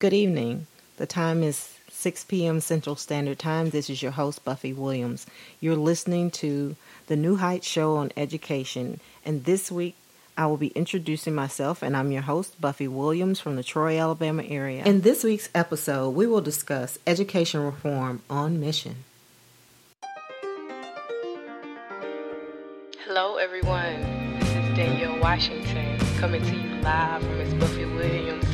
Good evening. The time is 6 p.m. Central Standard Time. This is your host, Buffie Williams. You're listening to the New Heights Show on Education, and this week I will be introducing myself, and I'm your host, Buffie Williams from the Troy, Alabama area. In this week's episode, we will discuss education reform on mission. Hello, everyone. This is Danielle Washington coming to you live from Miss Buffie Williams'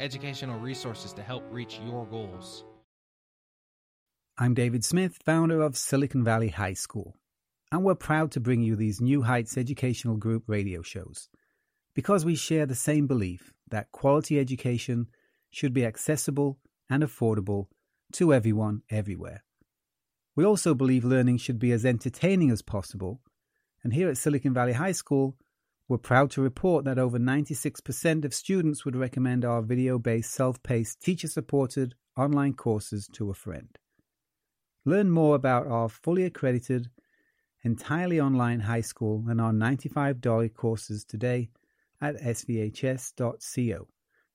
educational resources to help reach your goals. I'm David Smith, founder of Silicon Valley High School, and we're proud to bring you these New Heights Educational Group radio shows because we share the same belief that quality education should be accessible and affordable to everyone everywhere. We also believe learning should be as entertaining as possible, and here at Silicon Valley High School, we're proud to report that over 96% of students would recommend our video based, self paced, teacher supported online courses to a friend. Learn more about our fully accredited, entirely online high school and our $95 courses today at svhs.co.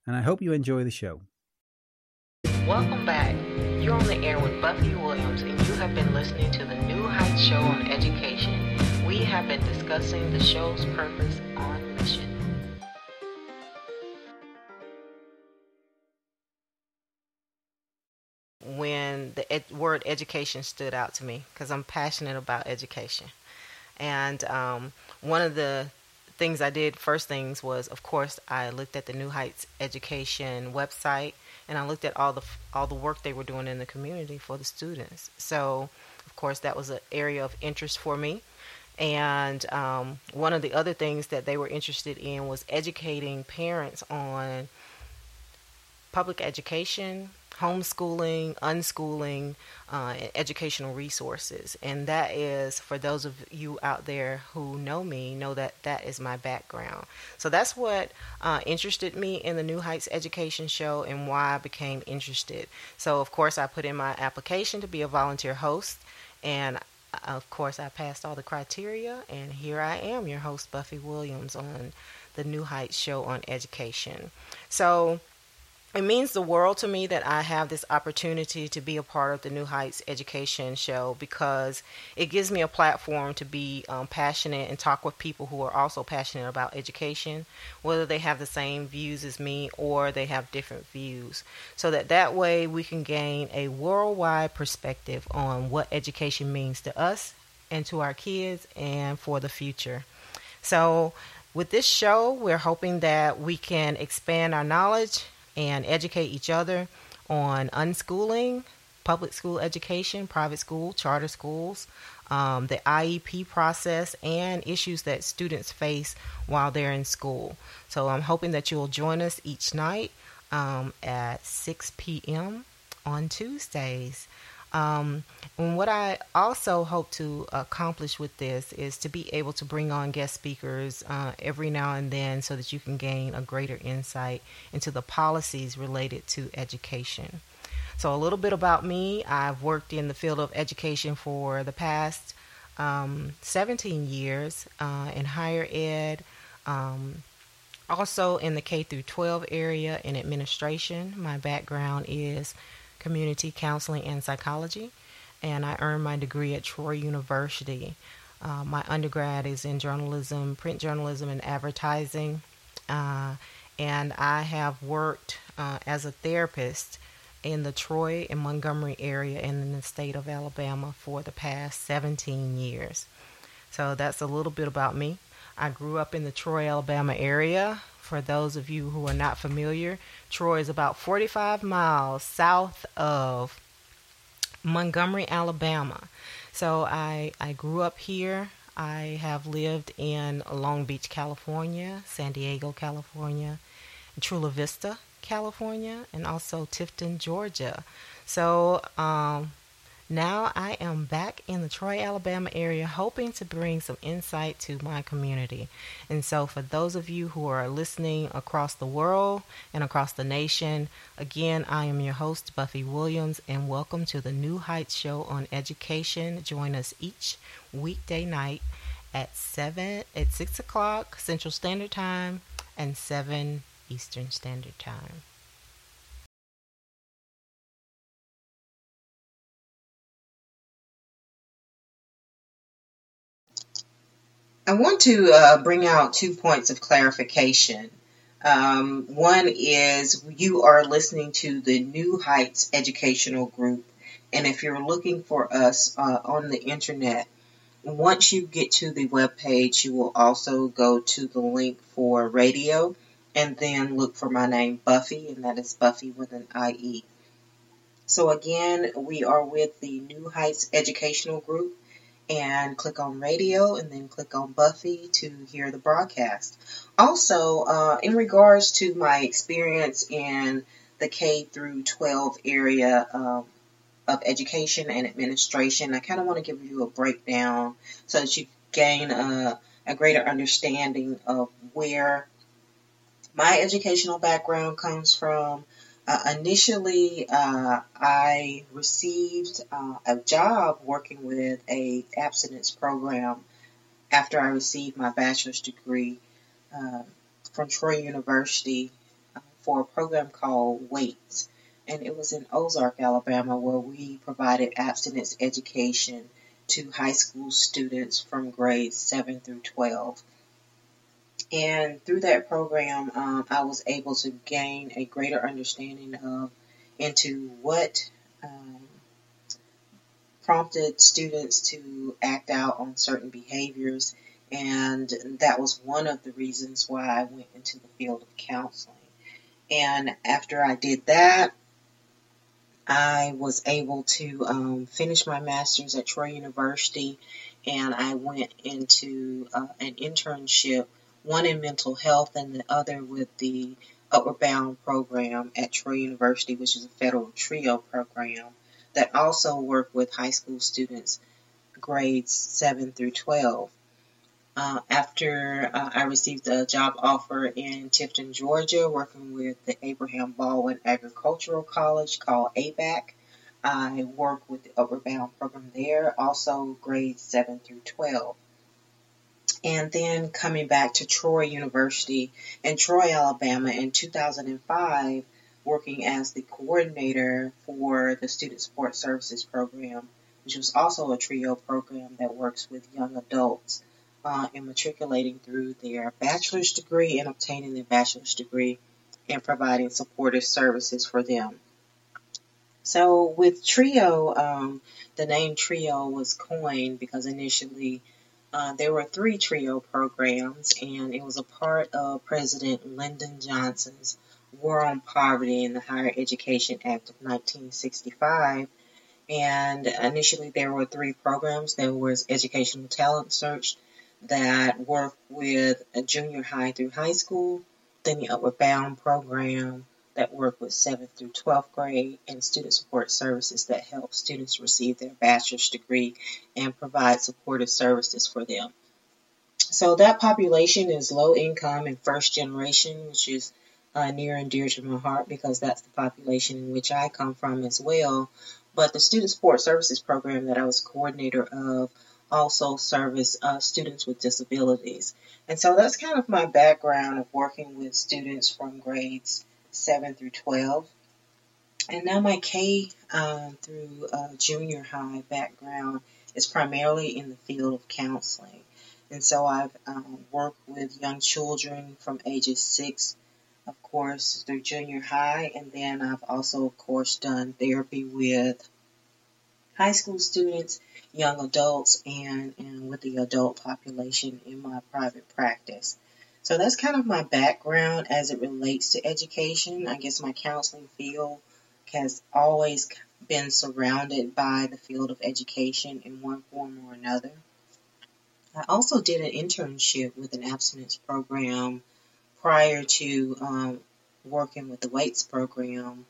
And I hope you enjoy the show. Welcome back. You're on the air with Buffie Williams, and you have been listening to the New Heights Show on Education. We have been discussing the show's purpose on mission. When the ed- word education stood out to me, because I'm passionate about education. And um, one of the things I did, first things was, of course, I looked at the New Heights Education website and I looked at all the all the work they were doing in the community for the students. So, of course, that was an area of interest for me. And um, one of the other things that they were interested in was educating parents on public education, homeschooling, unschooling, uh, educational resources. And that is, for those of you out there who know me, know that that is my background. So that's what uh, interested me in the New Heights Education Show and why I became interested. So, of course, I put in my application to be a volunteer host. And of course, I passed all the criteria, and here I am, your host, Buffie Williams, on the New Heights Show on Education. So, it means the world to me that I have this opportunity to be a part of the New Heights Education Show because it gives me a platform to be um, passionate and talk with people who are also passionate about education, whether they have the same views as me or they have different views, so that that way we can gain a worldwide perspective on what education means to us and to our kids and for the future. So, with this show, we're hoping that we can expand our knowledge and educate each other on unschooling, public school education, private school, charter schools, um, the IEP process, and issues that students face while they're in school. So I'm hoping that you'll join us each night um, at 6 p.m. on Tuesdays. Um, and what I also hope to accomplish with this is to be able to bring on guest speakers uh, every now and then so that you can gain a greater insight into the policies related to education. So, a little bit about me I've worked in the field of education for the past um, 17 years uh, in higher ed, um, also in the K through 12 area in administration. My background is community counseling and psychology, and I earned my degree at Troy University. Uh, my undergrad is in journalism, print journalism, and advertising. Uh, and I have worked uh, as a therapist in the Troy and Montgomery area and in the state of Alabama for the past 17 years. So that's a little bit about me. I grew up in the Troy, Alabama area. For those of you who are not familiar, Troy is about 45 miles south of Montgomery, Alabama. So I, I grew up here. I have lived in Long Beach, California, San Diego, California, Chula Vista, California, and also Tifton, Georgia. So um, now I am back in the Troy, Alabama area, hoping to bring some insight to my community. And so, for those of you who are listening across the world and across the nation, again, I am your host, Buffie Williams, and welcome to the New Heights Show on Education. Join us each weekday night at seven at six o'clock Central Standard Time and seven Eastern Standard Time. I want to uh, bring out two points of clarification. Um, one is you are listening to the New Heights Educational Group, and if you're looking for us uh, on the internet, once you get to the web page, you will also go to the link for radio and then look for my name, Buffie, and that is Buffie with an IE. So again, we are with the New Heights Educational Group and click on radio and then click on Buffie to hear the broadcast. Also, uh, in regards to my experience in the K through 12 area um, of education and administration, I kind of want to give you a breakdown so that you gain a, a greater understanding of where my educational background comes from. Uh, initially, uh, I received uh, a job working with a abstinence program after I received my bachelor's degree um, from Troy University uh, for a program called WAIT. And it was in Ozark, Alabama, where we provided abstinence education to high school students from grades 7 through 12. And through that program, um, I was able to gain a greater understanding of into what um, prompted students to act out on certain behaviors. And that was one of the reasons why I went into the field of counseling. And after I did that, I was able to um, finish my master's at Troy University, and I went into uh, an internship one in mental health and the other with the Upward Bound program at Troy University, which is a federal TRIO program that also work with high school students grades 7 through 12. Uh, after uh, I received a job offer in Tifton, Georgia, working with the Abraham Baldwin Agricultural College called ABAC, I worked with the Upward Bound program there, also grades 7 through 12 and then coming back to Troy University in Troy, Alabama in 2005, working as the coordinator for the Student Support Services Program, which was also a TRIO program that works with young adults uh, in matriculating through their bachelor's degree and obtaining their bachelor's degree and providing supportive services for them. So with TRIO, um, the name TRIO was coined because initially uh, there were three TRIO programs, and it was a part of President Lyndon Johnson's War on Poverty and the Higher Education Act of 1965. And initially, there were three programs. There was Educational Talent Search that worked with a junior high through high school, then the Upward Bound program, that work with 7th through 12th grade and student support services that help students receive their bachelor's degree and provide supportive services for them. So that population is low income and first generation, which is uh, near and dear to my heart because that's the population in which I come from as well. But the Student Support Services Program that I was coordinator of also service uh, students with disabilities. And so that's kind of my background of working with students from grades 7 through 12. And now my K um, through uh, junior high background is primarily in the field of counseling. And so I've um, worked with young children from ages 6 of course, through junior high, and then I've also, of course, done therapy with high school students, young adults, and, and with the adult population in my private practice. So that's kind of my background as it relates to education. I guess my counseling field has always been surrounded by the field of education in one form or another. I also did an internship with an abstinence program prior to um, working with the WAIT's program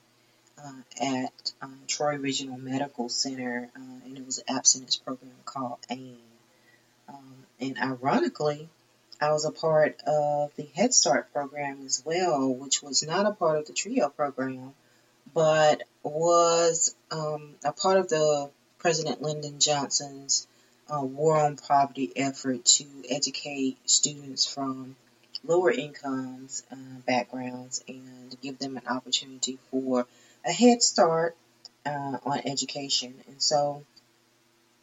uh, at um, Troy Regional Medical Center, uh, and it was an abstinence program called AIM. Um, and ironically, I was a part of the Head Start program as well, which was not a part of the TRIO program, but was um, a part of the President Lyndon Johnson's uh, War on Poverty effort to educate students from lower incomes uh, backgrounds and give them an opportunity for a head start uh, on education. And so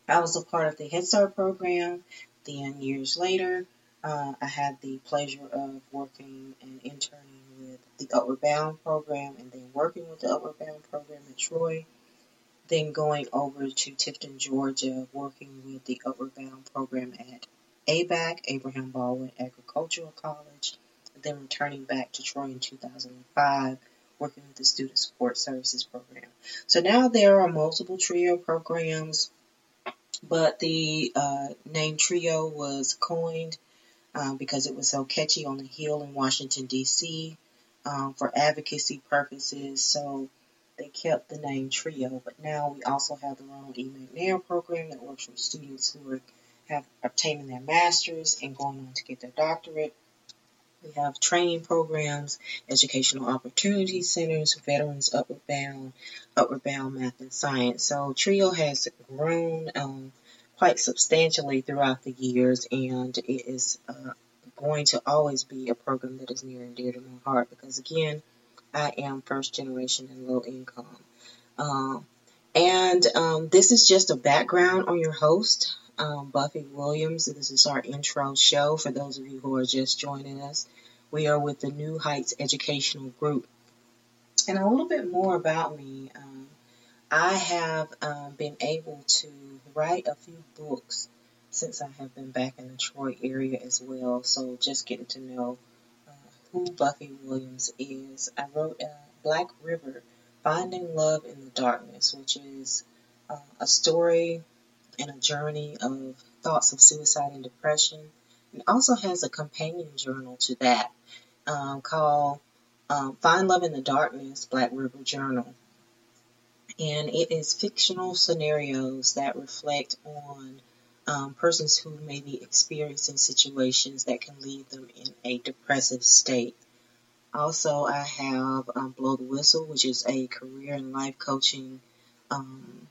I was a part of the Head Start program. Then years later, uh, I had the pleasure of working and interning with the Upward Bound program and then working with the Upward Bound program at Troy. Then going over to Tifton, Georgia, working with the Upward Bound program at ABAC, Abraham Baldwin Agricultural College, then returning back to Troy in 2005, working with the Student Support Services Program. So now there are multiple TRIO programs, but the uh, name TRIO was coined um, because it was so catchy on the Hill in Washington, D.C. Um, for advocacy purposes. So they kept the name TRIO, but now we also have the Ronald E. McNair program that works with students who are have obtaining their master's and going on to get their doctorate. We have training programs, educational opportunity centers, veterans upward bound, upward bound math and science. So TRIO has grown um, quite substantially throughout the years, and it is uh, going to always be a program that is near and dear to my heart because, again, I am first generation and low income. Um, and um, this is just a background on your host um, Buffie Williams. This is our intro show for those of you who are just joining us. We are with the New Heights Educational Group. And a little bit more about me. Um, I have um, been able to write a few books since I have been back in the Troy area as well. So just getting to know uh, who Buffie Williams is. I wrote uh, Black River, Finding Love in the Darkness, which is uh, a story and a journey of thoughts of suicide and depression. It also has a companion journal to that um, called um, Find Love in the Darkness Black River Journal. And it is fictional scenarios that reflect on um, persons who may be experiencing situations that can leave them in a depressive state. Also, I have um, Blow the Whistle, which is a career and life coaching um,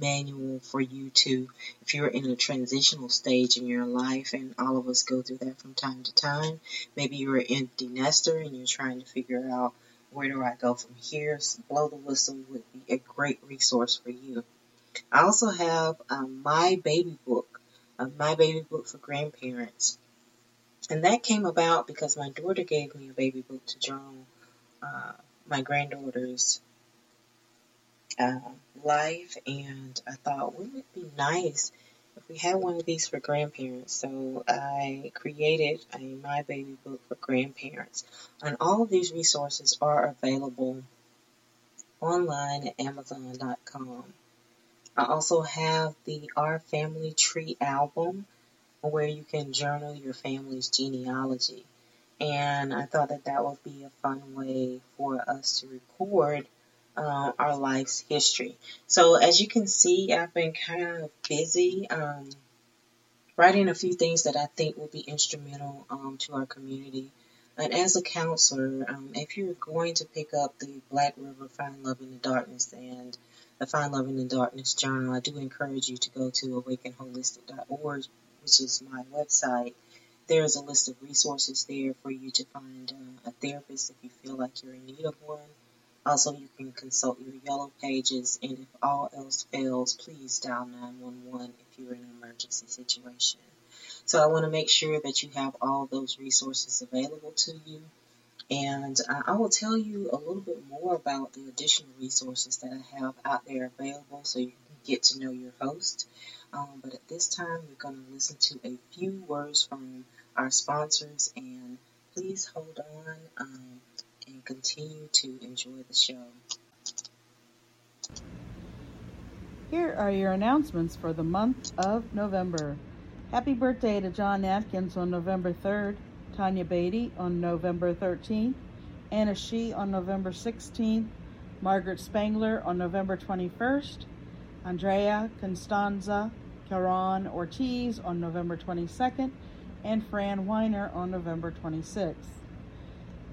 manual for you to, if you're in a transitional stage in your life, and all of us go through that from time to time. Maybe you're an empty nester and you're trying to figure out where do I go from here. So Blow the Whistle would be a great resource for you. I also have um, My Baby Book, uh, My Baby Book for grandparents. And that came about because my daughter gave me a baby book to journal uh, my granddaughter's uh, life, and I thought, wouldn't it be nice we had one of these for grandparents? So I created a My Baby book for grandparents, and all of these resources are available online at Amazon.com. I also have the Our Family Tree album where you can journal your family's genealogy. And I thought that that would be a fun way for us to record uh, our life's history. So as you can see, I've been kind of busy um, writing a few things that I think will be instrumental um, to our community. And as a counselor, um, if you're going to pick up the Black River Find Love in the Darkness and the Find Love in the Darkness journal, I do encourage you to go to awakenholistic.org, which is my website. There's a list of resources there for you to find uh, a therapist if you feel like you're in need of one. Also, you can consult your yellow pages, and if all else fails, please dial 911 if you're in an emergency situation. So I want to make sure that you have all those resources available to you. And I will tell you a little bit more about the additional resources that I have out there available so you can get to know your host. Um, but at this time, we're going to listen to a few words from our sponsors and please hold on um, and continue to enjoy the show. Here are your announcements for the month of November. Happy birthday to John Atkins on November 3rd, Tanya Beatty on November 13th, Anna Shee on November 16th, Margaret Spangler on November 21st, Andrea Constanza Caron Ortiz on November 22nd, and Fran Weiner on November 26th.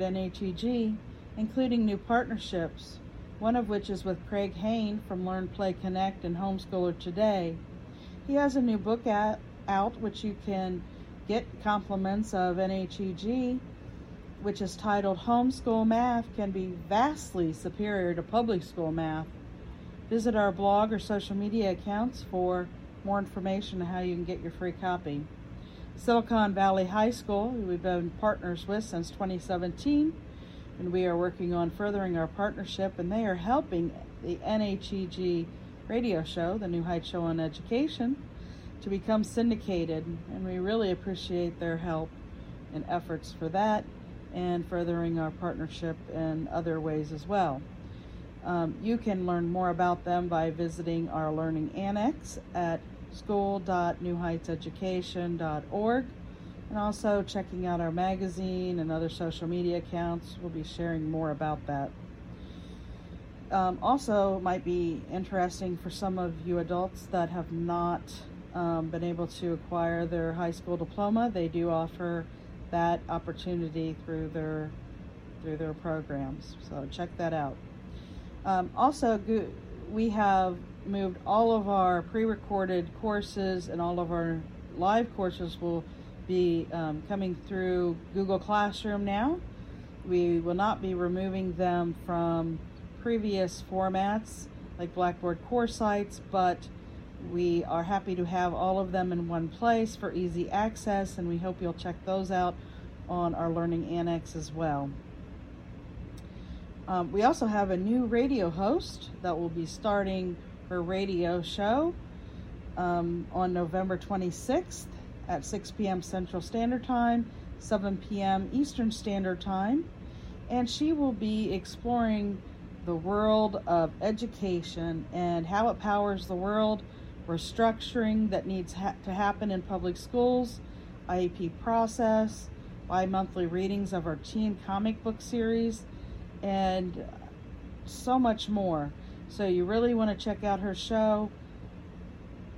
at NHEG, including new partnerships, one of which is with Craig Hain from Learn, Play, Connect and Homeschooler Today. He has a new book out, out which you can get compliments of NHEG, which is titled Homeschool Math Can Be Vastly Superior to Public School Math. Visit our blog or social media accounts for more information on how you can get your free copy. Silicon Valley High School, who we've been partners with since 2017, and we are working on furthering our partnership, and they are helping the NHEG radio show, the New Heights Show on Education, to become syndicated, and we really appreciate their help and efforts for that and furthering our partnership in other ways as well. Um, you can learn more about them by visiting our Learning Annex at school.newheightseducation.org and also checking out our magazine and other social media accounts. We'll be sharing more about that. Um, also, might be interesting for some of you adults that have not um, been able to acquire their high school diploma. They do offer that opportunity through their through their programs. So check that out. Um, also, we have moved all of our pre-recorded courses and all of our live courses will be um, coming through Google Classroom now. We will not be removing them from previous formats like Blackboard CourseSites, but we are happy to have all of them in one place for easy access, and we hope you'll check those out on our Learning Annex as well. Um, we also have a new radio host that will be starting her radio show um, on November 26th at 6 p.m. Central Standard Time, 7 p.m. Eastern Standard Time. And she will be exploring the world of education and how it powers the world, restructuring that needs ha- to happen in public schools, IEP process, bi monthly readings of our teen comic book series and so much more. So you really want to check out her show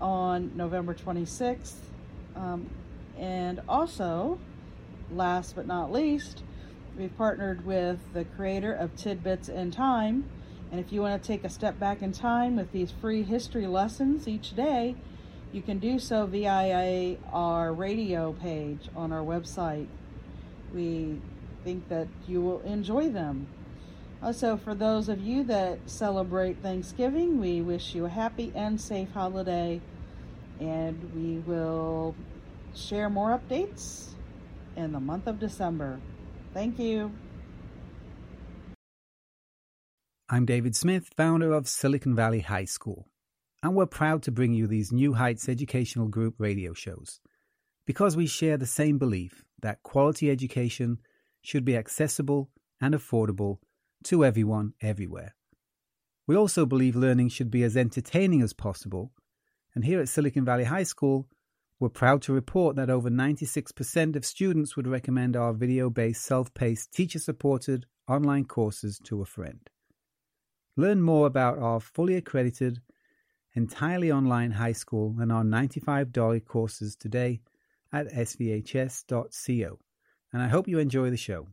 on November 26th. Um, and also, last but not least, we've partnered with the creator of Tidbits in Time. And if you want to take a step back in time with these free history lessons each day, you can do so via our radio page on our website. We think that you will enjoy them. Also, for those of you that celebrate Thanksgiving, we wish you a happy and safe holiday, and we will share more updates in the month of December. Thank you. I'm David Smith, founder of Silicon Valley High School, and we're proud to bring you these New Heights Educational Group radio shows because we share the same belief that quality education should be accessible and affordable to everyone everywhere. We also believe learning should be as entertaining as possible, and here at Silicon Valley High School, we're proud to report that over 96% of students would recommend our video based, self paced, teacher supported online courses to a friend. Learn more about our fully accredited, entirely online high school and our $95 courses today at svhs.co. And I hope you enjoy the show.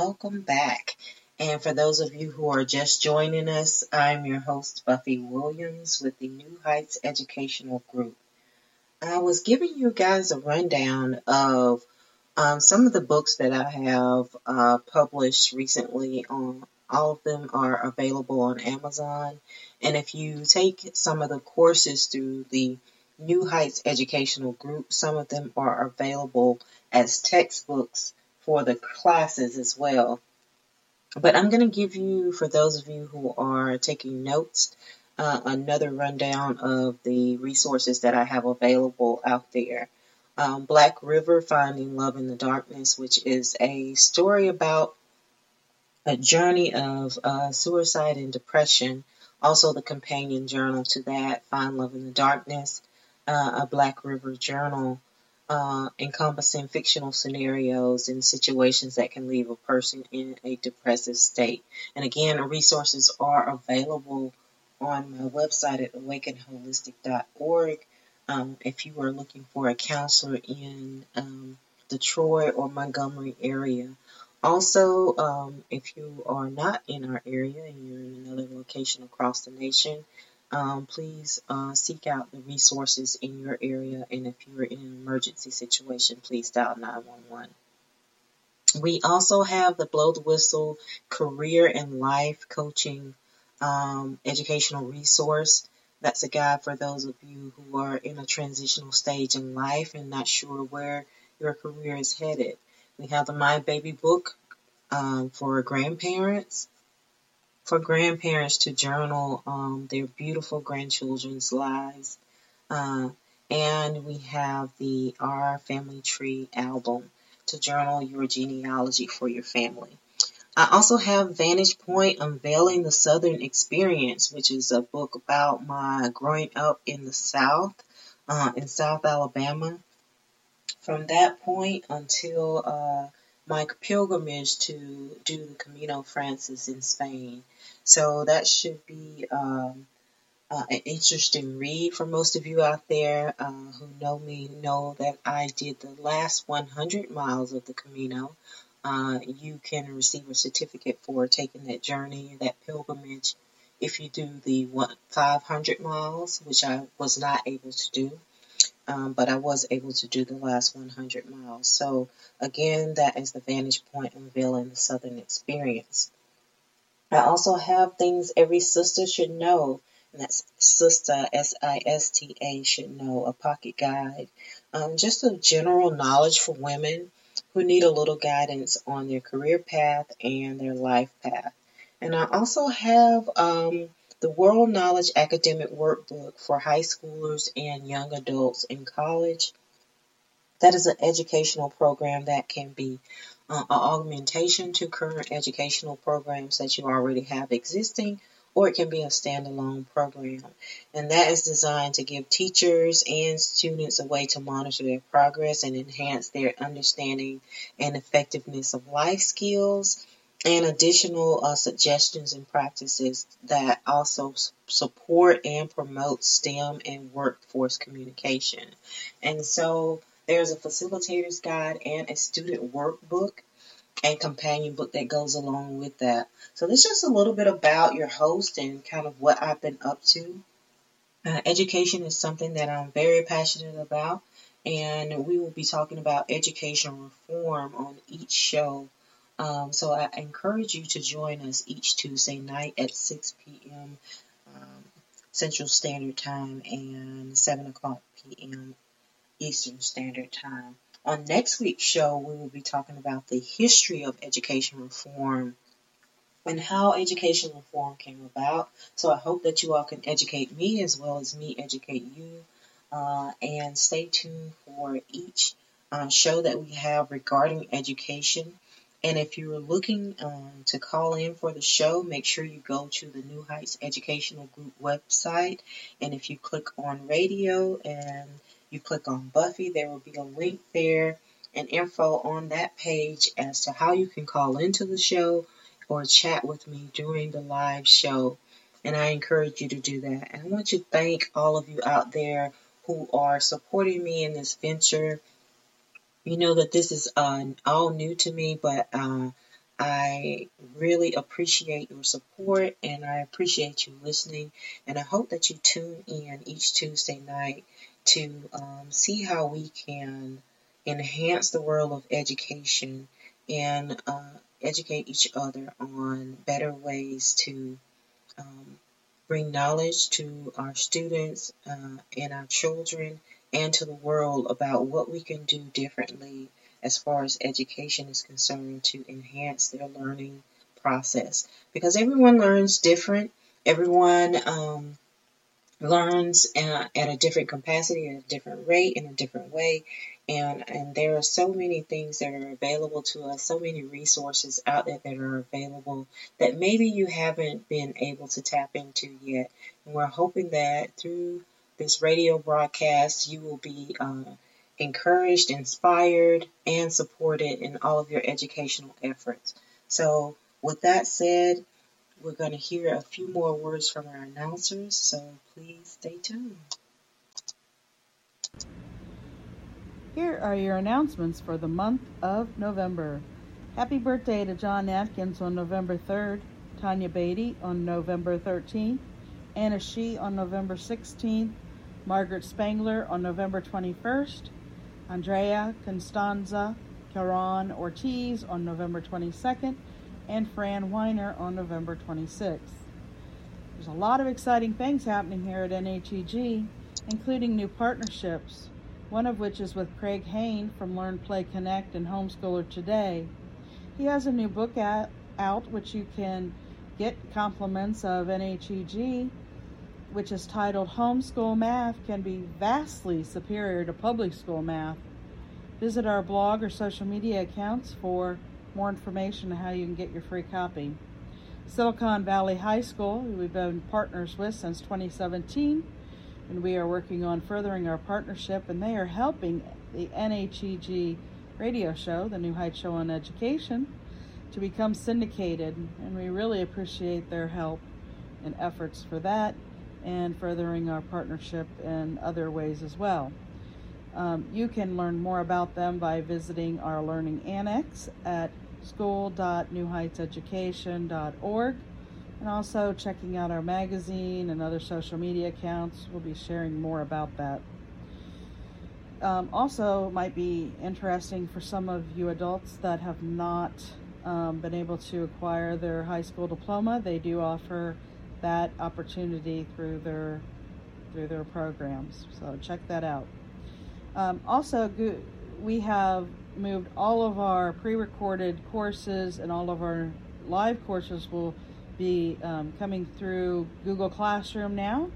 Welcome back. And for those of you who are just joining us, I'm your host, Buffie Williams with the New Heights Educational Group. I was giving you guys a rundown of um, some of the books that I have uh, published recently. On all of them are available on Amazon, and if you take some of the courses through the New Heights Educational Group, some of them are available as textbooks for the classes as well. But I'm going to give you, for those of you who are taking notes, uh, another rundown of the resources that I have available out there. Um, Black River Finding Love in the Darkness, which is a story about a journey of uh, suicide and depression. Also, the companion journal to that, Find Love in the Darkness, uh, a Black River journal uh, encompassing fictional scenarios and situations that can leave a person in a depressive state. And again, resources are available on my website at awakenholistic.org. Um, if you are looking for a counselor in um, the Troy or Montgomery area. Also, um, if you are not in our area and you're in another location across the nation, um, please uh, seek out the resources in your area. And if you're in an emergency situation, please dial 911. We also have the Blow the Whistle Career and Life Coaching um, Educational Resource. That's a guide for those of you who are in a transitional stage in life and not sure where your career is headed. We have the My Baby book um, for grandparents for grandparents to journal um, their beautiful grandchildren's lives. Uh, and we have the Our Family Tree album to journal your genealogy for your family. I also have Vantage Point Unveiling the Southern Experience, which is a book about my growing up in the South, uh, in South Alabama. From that point until uh, my pilgrimage to do the Camino Frances in Spain. So that should be um, uh, an interesting read for most of you out there uh, who know me know that I did the last 100 miles of the Camino. Uh, you can receive a certificate for taking that journey, that pilgrimage, if you do the 500 miles, which I was not able to do um, but I was able to do the last 100 miles. So again, that is the vantage point unveiling the Southern experience. I also have things every sister should know, and that's Sister S-I-S-T-A should know, a pocket guide, um, just a general knowledge for women who need a little guidance on their career path and their life path. And I also have um, the World Knowledge Academic Workbook for high schoolers and young adults in college. That is an educational program that can be uh, an augmentation to current educational programs that you already have existing, or it can be a standalone program. And that is designed to give teachers and students a way to monitor their progress and enhance their understanding and effectiveness of life skills and additional uh, suggestions and practices that also support and promote STEM and workforce communication. And so there's a facilitator's guide and a student workbook. and companion book that goes along with that. So this is just a little bit about your host and kind of what I've been up to. Uh, education is something that I'm very passionate about, and we will be talking about education reform on each show. Um, so I encourage you to join us each Tuesday night at 6 p.m. Um, Central Standard Time and 7 o'clock p.m. Eastern Standard Time. On next week's show, we will be talking about the history of education reform and how education reform came about. So I hope that you all can educate me as well as me educate you. Uh, and stay tuned for each uh, show that we have regarding education. And if you're looking um, to call in for the show, make sure you go to the New Heights Educational Group website. And if you click on radio and you click on Buffie, there will be a link there and info on that page as to how you can call into the show or chat with me during the live show. And I encourage you to do that. And I want to thank all of you out there who are supporting me in this venture. You know that this is uh, all new to me, but uh, I really appreciate your support and I appreciate you listening. And I hope that you tune in each Tuesday night to um, see how we can enhance the world of education and uh, educate each other on better ways to um, bring knowledge to our students uh, and our children and to the world about what we can do differently as far as education is concerned to enhance their learning process. Because everyone learns different, everyone um, learns at, at a different capacity, at a different rate, in a different way. And, and there are so many things that are available to us, so many resources out there that are available that maybe you haven't been able to tap into yet. And we're hoping that through this radio broadcast, you will be uh, encouraged, inspired, and supported in all of your educational efforts. So, with that said, we're going to hear a few more words from our announcers, so please stay tuned. Here are your announcements for the month of November. Happy birthday to John Atkins on November 3rd, Tanya Beatty on November 13th, Anna Shee on November 16th, Margaret Spangler on November 21st, Andrea Constanza Caron Ortiz on November 22nd, and Fran Weiner on November 26th. There's a lot of exciting things happening here at NHEG, including new partnerships, one of which is with Craig Hain from Learn, Play, Connect and Homeschooler Today. He has a new book out, out which you can get compliments of NHEG, which is titled Homeschool Math Can Be Vastly Superior to Public School Math. Visit our blog or social media accounts for more information on how you can get your free copy. Silicon Valley High School, we've been partners with since 2017, and we are working on furthering our partnership, and they are helping the NHEG radio show, the New Heights Show on Education, to become syndicated, and we really appreciate their help and efforts for that and furthering our partnership in other ways as well. Um, you can learn more about them by visiting our Learning Annex at school.newheightseducation.org and also checking out our magazine and other social media accounts. We'll be sharing more about that. Um, also, might be interesting for some of you adults that have not um, been able to acquire their high school diploma. They do offer that opportunity through their through their programs. So check that out. Um, also, we have moved all of our pre-recorded courses and all of our live courses will be um, coming through Google Classroom now.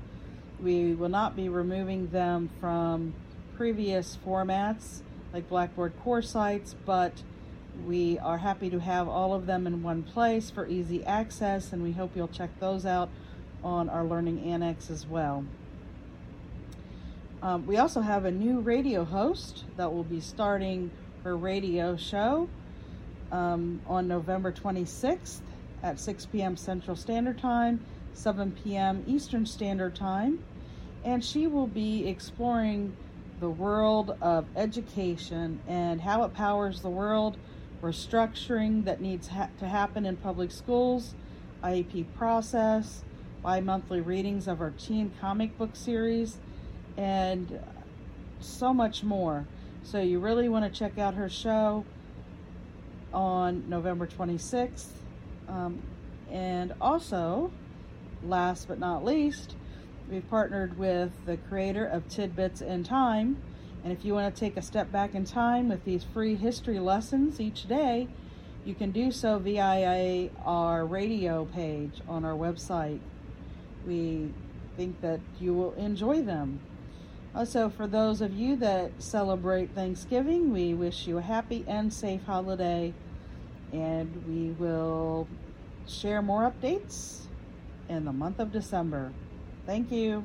We will not be removing them from previous formats like Blackboard CourseSites, but we are happy to have all of them in one place for easy access, and we hope you'll check those out on our Learning Annex as well. Um, we also have a new radio host that will be starting her radio show um, on November 26th at 6 p.m. Central Standard Time, 7 p.m. Eastern Standard Time. And she will be exploring the world of education and how it powers the world restructuring that needs ha- to happen in public schools, IEP process, bi monthly readings of our teen comic book series, and so much more. So, you really want to check out her show on November 26th. Um, and also, last but not least, we've partnered with the creator of Tidbits in Time. And if you want to take a step back in time with these free history lessons each day, you can do so via our radio page on our website. We think that you will enjoy them. Also, for those of you that celebrate Thanksgiving, we wish you a happy and safe holiday. And we will share more updates in the month of December. Thank you.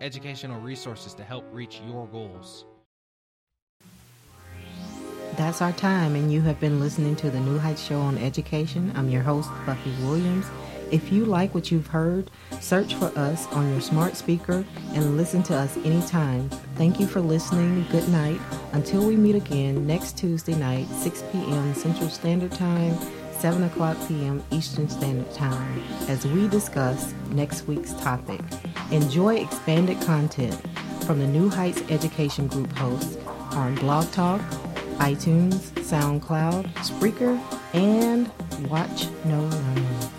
educational resources to help reach your goals. That's our time, and you have been listening to the New Heights Show on Education. I'm your host, Buffie Williams. If you like what you've heard, search for us on your smart speaker and listen to us anytime. Thank you for listening. Good night. Until we meet again next Tuesday night, 6 p.m. Central Standard Time, 7 o'clock p.m. Eastern Standard Time, as we discuss next week's topic. Enjoy expanded content from the New Heights Education Group hosts on Blog Talk, iTunes, SoundCloud, Spreaker, and Watch No Learn.